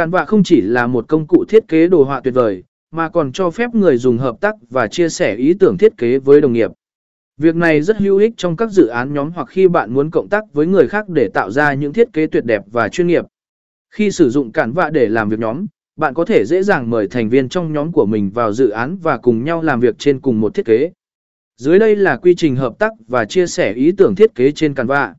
Cản vạ không chỉ là một công cụ thiết kế đồ họa tuyệt vời, mà còn cho phép người dùng hợp tác và chia sẻ ý tưởng thiết kế với đồng nghiệp. Việc này rất hữu ích trong các dự án nhóm hoặc khi bạn muốn cộng tác với người khác để tạo ra những thiết kế tuyệt đẹp và chuyên nghiệp. Khi sử dụng cản vạ để làm việc nhóm, bạn có thể dễ dàng mời thành viên trong nhóm của mình vào dự án và cùng nhau làm việc trên cùng một thiết kế. Dưới đây là quy trình hợp tác và chia sẻ ý tưởng thiết kế trên Canva.